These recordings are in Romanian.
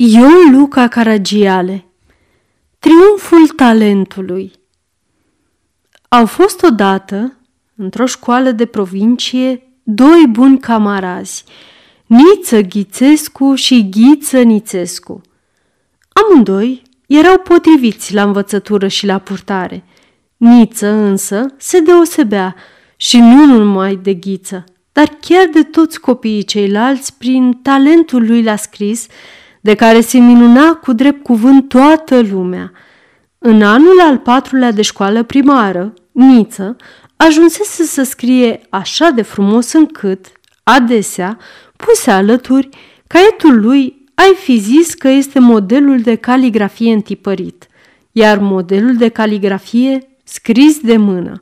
Ion Luca Caragiale Triumful talentului Au fost odată, într-o școală de provincie, doi buni camarazi, Niță Ghițescu și Ghiță Nițescu. Amândoi erau potriviți la învățătură și la purtare. Niță însă se deosebea și nu numai de Ghiță, dar chiar de toți copiii ceilalți prin talentul lui la scris, de care se minuna cu drept cuvânt toată lumea. În anul al patrulea de școală primară, Niță ajunsese să scrie așa de frumos încât, adesea, puse alături, caietul lui ai fi zis că este modelul de caligrafie întipărit, iar modelul de caligrafie scris de mână.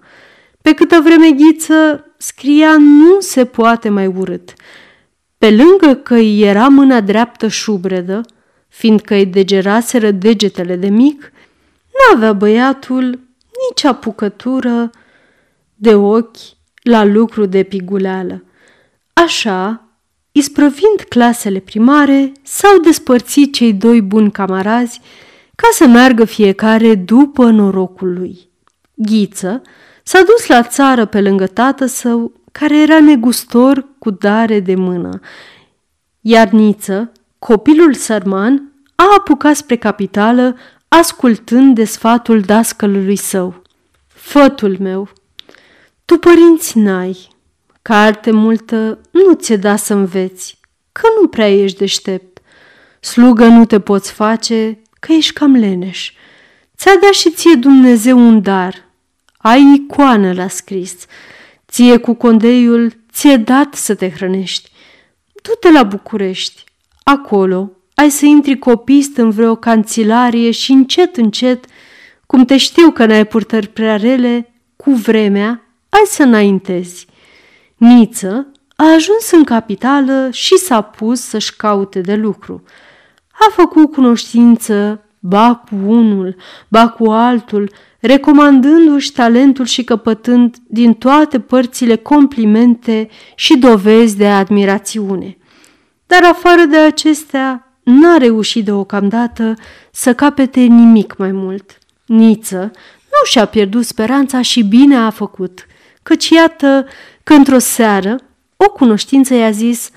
Pe câtă vreme ghiță scria nu se poate mai urât – pe lângă că îi era mâna dreaptă șubredă, fiindcă îi degeraseră degetele de mic, n-avea băiatul nici apucătură de ochi la lucru de piguleală. Așa, isprăvind clasele primare, s-au despărțit cei doi buni camarazi ca să meargă fiecare după norocul lui. Ghiță s-a dus la țară pe lângă tată său care era negustor cu dare de mână. Iar Niță, copilul sărman, a apucat spre capitală, ascultând de sfatul dascălului său. Fătul meu, tu părinți n-ai, carte multă nu ți-e da să înveți, că nu prea ești deștept. Slugă nu te poți face, că ești cam leneș. Ți-a dat și ție Dumnezeu un dar. Ai icoană la scris, Ție cu condeiul ți-e dat să te hrănești. Du-te la București. Acolo ai să intri copist în vreo canțilarie și încet, încet, cum te știu că n-ai purtări prea rele, cu vremea ai să înaintezi. Niță a ajuns în capitală și s-a pus să-și caute de lucru. A făcut cunoștință ba cu unul, ba cu altul, recomandându-și talentul și căpătând din toate părțile complimente și dovezi de admirațiune. Dar afară de acestea, n-a reușit deocamdată să capete nimic mai mult. Niță nu și-a pierdut speranța și bine a făcut, căci iată că într-o seară o cunoștință i-a zis –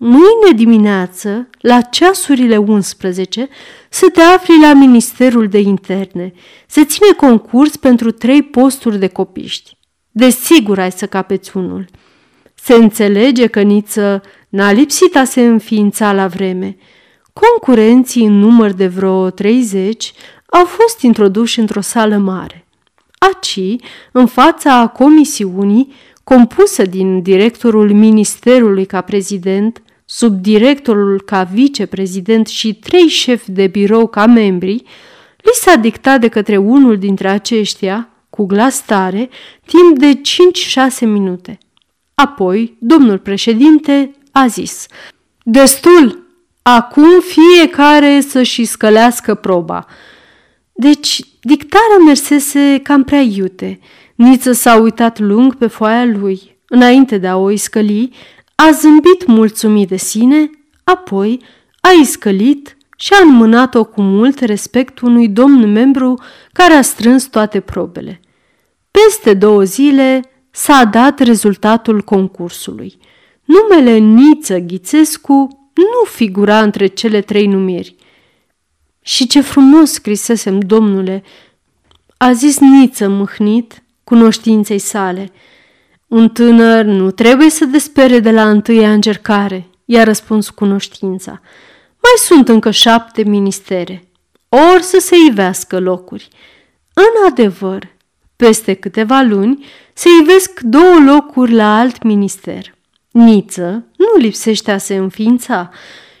Mâine dimineață, la ceasurile 11, să te afli la Ministerul de Interne. Se ține concurs pentru trei posturi de copiști. Desigur ai să capeți unul. Se înțelege că Niță n-a lipsit a se înființa la vreme. Concurenții în număr de vreo 30 au fost introduși într-o sală mare. Aci, în fața comisiunii, compusă din directorul ministerului ca prezident, subdirectorul ca viceprezident și trei șefi de birou ca membri, li s-a dictat de către unul dintre aceștia, cu glas tare, timp de 5-6 minute. Apoi, domnul președinte a zis, Destul! Acum fiecare să-și scălească proba. Deci, dictarea mersese cam prea iute. Niță s-a uitat lung pe foaia lui. Înainte de a o iscăli, a zâmbit mulțumit de sine, apoi a iscălit și a înmânat-o cu mult respect unui domn membru care a strâns toate probele. Peste două zile s-a dat rezultatul concursului. Numele Niță Ghițescu nu figura între cele trei numiri. Și ce frumos scrisesem, domnule, a zis Niță mâhnit cunoștinței sale – un tânăr nu trebuie să despere de la întâia încercare, i-a răspuns cunoștința. Mai sunt încă șapte ministere, ori să se ivească locuri. În adevăr, peste câteva luni se ivesc două locuri la alt minister. Niță nu lipsește a se înființa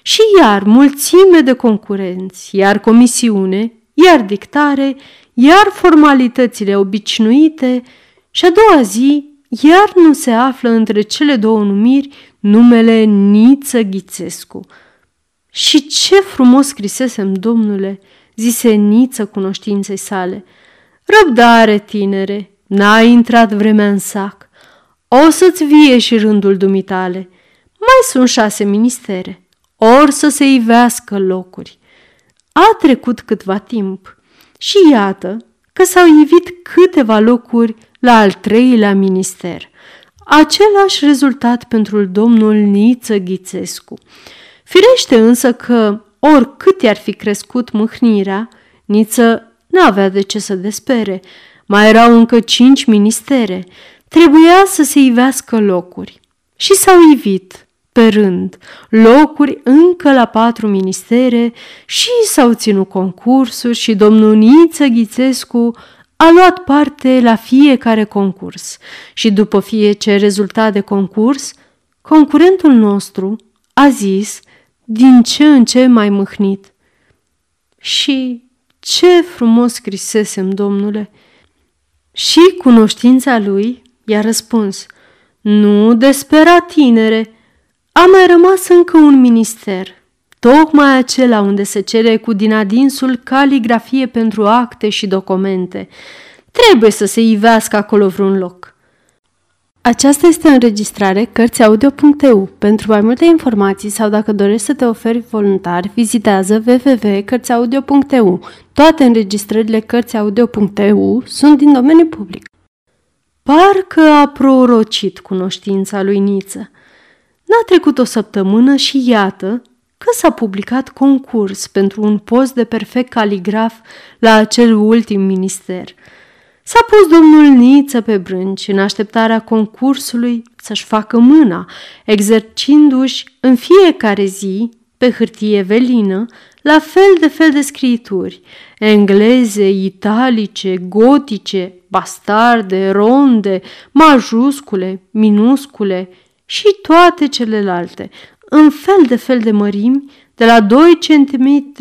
și iar mulțime de concurenți, iar comisiune, iar dictare, iar formalitățile obișnuite și a doua zi iar nu se află între cele două numiri numele Niță Ghițescu. Și ce frumos scrisesem, domnule, zise Niță cunoștinței sale. Răbdare, tinere, n-a intrat vremea în sac. O să-ți vie și rândul dumitale. Mai sunt șase ministere. ori să se ivească locuri. A trecut câtva timp și iată că s-au ivit câteva locuri la al treilea minister. Același rezultat pentru domnul Niță Ghițescu. Firește însă că, oricât i-ar fi crescut mâhnirea, Niță n-avea de ce să despere. Mai erau încă cinci ministere. Trebuia să se ivească locuri. Și s-au ivit, pe rând, locuri încă la patru ministere și s-au ținut concursuri și domnul Niță Ghițescu a luat parte la fiecare concurs și după fiecare rezultat de concurs, concurentul nostru a zis din ce în ce mai mâhnit. Și ce frumos scrisesem, domnule! Și cunoștința lui i-a răspuns, nu despera, tinere, a mai rămas încă un minister, tocmai acela unde se cere cu din adinsul caligrafie pentru acte și documente. Trebuie să se ivească acolo vreun loc. Aceasta este o înregistrare Cărțiaudio.eu. Pentru mai multe informații sau dacă dorești să te oferi voluntar, vizitează www.cărțiaudio.eu. Toate înregistrările Cărțiaudio.eu sunt din domeniu public. Parcă a prorocit cunoștința lui Niță. N-a trecut o săptămână și iată că s-a publicat concurs pentru un post de perfect caligraf la acel ultim minister. S-a pus domnul Niță pe brânci în așteptarea concursului să-și facă mâna, exercindu-și în fiecare zi, pe hârtie velină, la fel de fel de scrituri, engleze, italice, gotice, bastarde, ronde, majuscule, minuscule și toate celelalte, în fel de fel de mărimi, de la 2 cm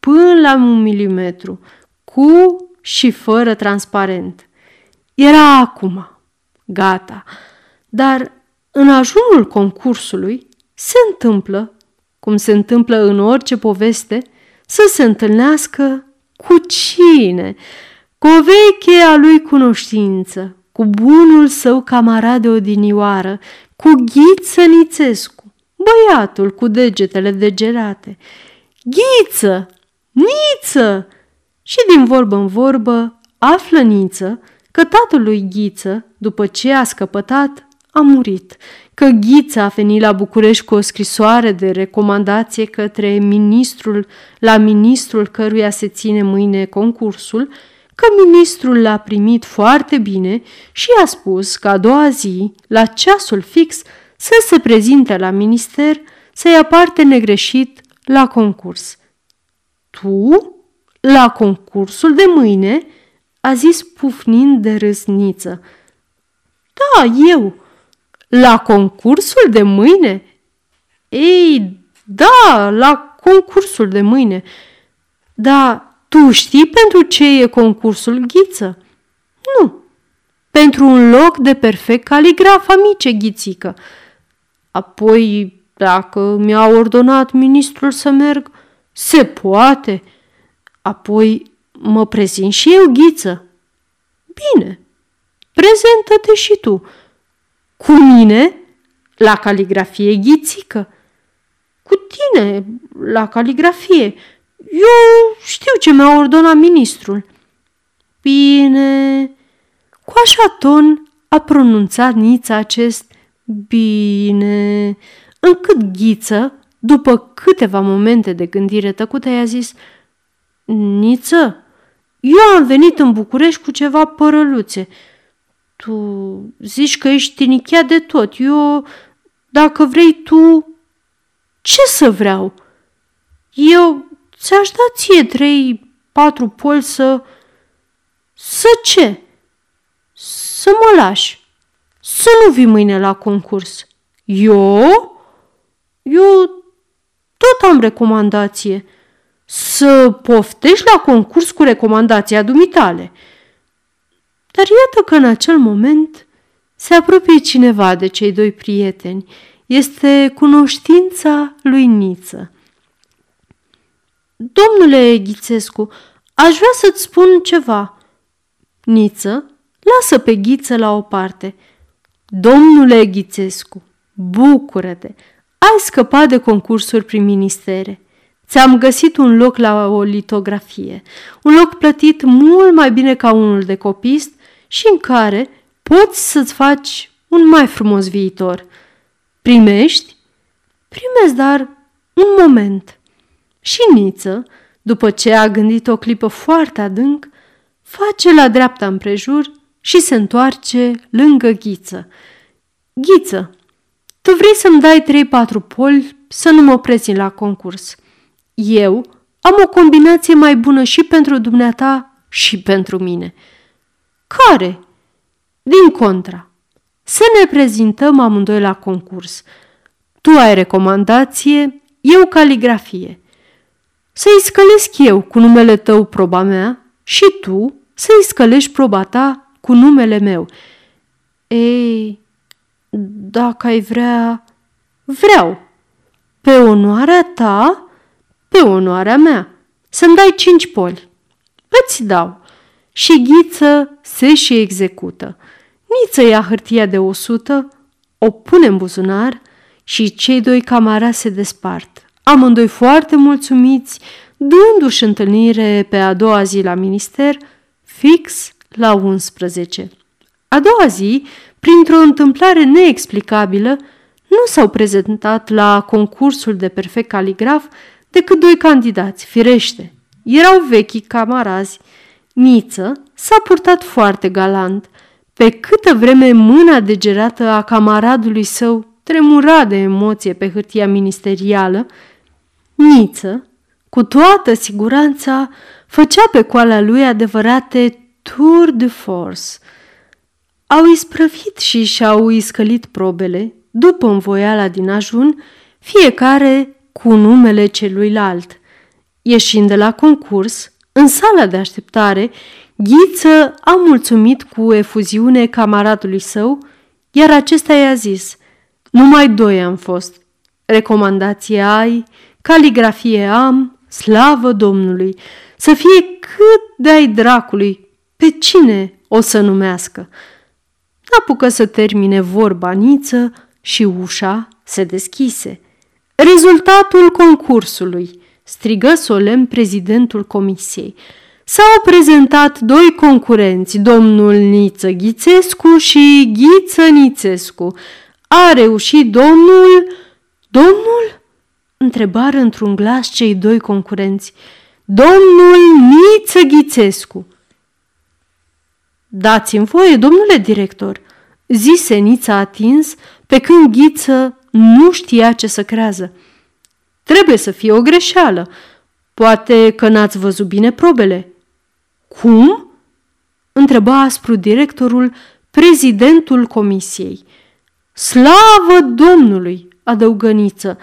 până la 1 mm, cu și fără transparent. Era acum, gata, dar în ajunul concursului se întâmplă, cum se întâmplă în orice poveste, să se întâlnească cu cine? Cu o veche a lui cunoștință, cu bunul său camarad de odinioară, cu Ghiță Nițescu, băiatul cu degetele degerate. Ghiță! Niță! Și din vorbă în vorbă află Niță că tatăl lui Ghiță, după ce a scăpătat, a murit, că Ghiță a venit la București cu o scrisoare de recomandație către ministrul, la ministrul căruia se ține mâine concursul, că ministrul l-a primit foarte bine și a spus că a doua zi, la ceasul fix, să se prezinte la minister să ia parte negreșit la concurs. Tu? La concursul de mâine?" a zis pufnind de râsniță. Da, eu. La concursul de mâine? Ei, da, la concursul de mâine. Da, tu știi pentru ce e concursul ghiță? Nu. Pentru un loc de perfect caligraf, amice ghițică. Apoi, dacă mi-a ordonat ministrul să merg, se poate. Apoi mă prezint și eu, ghiță. Bine, prezentă-te și tu. Cu mine? La caligrafie ghițică. Cu tine, la caligrafie. Eu știu ce mi-a ordonat ministrul. Bine, cu așa ton a pronunțat Nița acest bine, încât Ghiță, după câteva momente de gândire tăcută, i-a zis – Niță, eu am venit în București cu ceva părăluțe. Tu zici că ești tinichea de tot. Eu, dacă vrei tu, ce să vreau? Eu ți-aș da ție trei, patru poli să... Să ce? Să mă lași. Să nu vii mâine la concurs. Eu? Eu tot am recomandație să poftești la concurs cu recomandația dumitale. Dar iată că în acel moment se apropie cineva de cei doi prieteni. Este cunoștința lui Niță. Domnule Ghițescu, aș vrea să-ți spun ceva. Niță lasă pe Ghiță la o parte. Domnule Ghițescu, bucură-te! ai scăpat de concursuri prin ministere. Ți-am găsit un loc la o litografie, un loc plătit mult mai bine ca unul de copist și în care poți să-ți faci un mai frumos viitor. Primești? Primesc, dar un moment. Și Niță, după ce a gândit o clipă foarte adânc, face la dreapta împrejur și se întoarce lângă Ghiță. Ghiță, tu vrei să-mi dai trei-patru poli să nu mă prețin la concurs. Eu am o combinație mai bună și pentru dumneata și pentru mine. Care? Din contra, să ne prezentăm amândoi la concurs. Tu ai recomandație, eu caligrafie. Să-i scălesc eu cu numele tău proba mea și tu să-i scălești proba ta cu numele meu. Ei, dacă ai vrea... Vreau. Pe onoarea ta, pe onoarea mea. Să-mi dai cinci poli. Îți dau. Și ghiță se și execută. Niță ia hârtia de o sută, o pune în buzunar și cei doi camara se despart. Amândoi foarte mulțumiți, dându-și întâlnire pe a doua zi la minister, fix la 11. A doua zi, printr-o întâmplare neexplicabilă, nu s-au prezentat la concursul de perfect caligraf decât doi candidați, firește. Erau vechi camarazi. Niță s-a purtat foarte galant, pe câtă vreme mâna degerată a camaradului său tremura de emoție pe hârtia ministerială, Niță, cu toată siguranța, făcea pe coala lui adevărate tour de force. Au isprăvit și și-au iscălit probele, după învoiala din ajun, fiecare cu numele celuilalt. Ieșind de la concurs, în sala de așteptare, Ghiță a mulțumit cu efuziune camaratului său, iar acesta i-a zis, numai doi am fost. Recomandație ai, caligrafie am, slavă Domnului, să fie cât de-ai dracului, pe cine o să numească. N-apucă să termine vorba niță și ușa se deschise. Rezultatul concursului, strigă solemn prezidentul comisiei. S-au prezentat doi concurenți, domnul Niță Ghițescu și Ghiță Nițescu. A reușit domnul... Domnul? Întrebară într-un glas cei doi concurenți. Domnul Niță Ghițescu. Dați-mi voie, domnule director, zise Nița atins, pe când Ghiță nu știa ce să crează. Trebuie să fie o greșeală. Poate că n-ați văzut bine probele. Cum? Întreba aspru directorul, prezidentul comisiei. Slavă Domnului, adăugă Niță,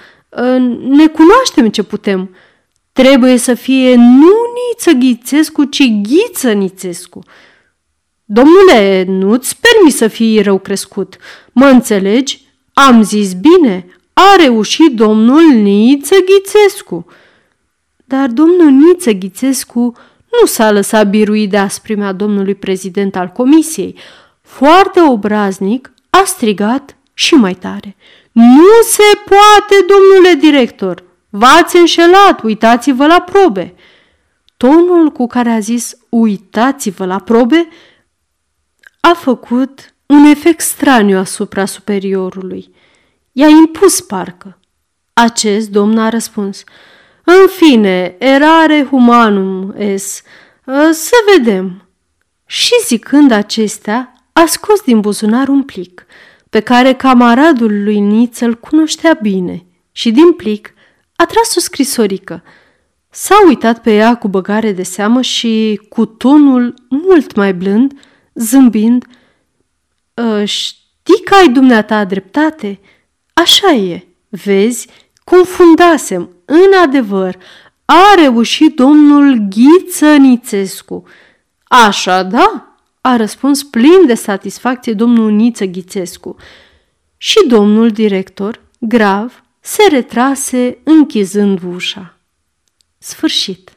ne cunoaștem ce putem. Trebuie să fie nu Niță Ghițescu, ci Ghiță Nițescu. Domnule, nu-ți permis să fii rău crescut. Mă înțelegi? Am zis bine. A reușit domnul Niță Ghițescu. Dar domnul Niță Ghițescu nu s-a lăsat birui de asprimea domnului prezident al comisiei. Foarte obraznic a strigat și mai tare. Nu se poate, domnule director! V-ați înșelat, uitați-vă la probe! Tonul cu care a zis uitați-vă la probe a făcut un efect straniu asupra superiorului. I-a impus parcă. Acest domn a răspuns, În fine, erare humanum es, să vedem. Și zicând acestea, a scos din buzunar un plic, pe care camaradul lui Niță îl cunoștea bine și din plic a tras o scrisorică. S-a uitat pe ea cu băgare de seamă și, cu tonul mult mai blând, zâmbind, ă, Știi că ai dumneata dreptate? Așa e, vezi, confundasem, în adevăr, a reușit domnul Ghiță Nițescu. Așa, da? A răspuns plin de satisfacție domnul Niță Ghițescu. Și domnul director, grav, se retrase închizând ușa. Sfârșit.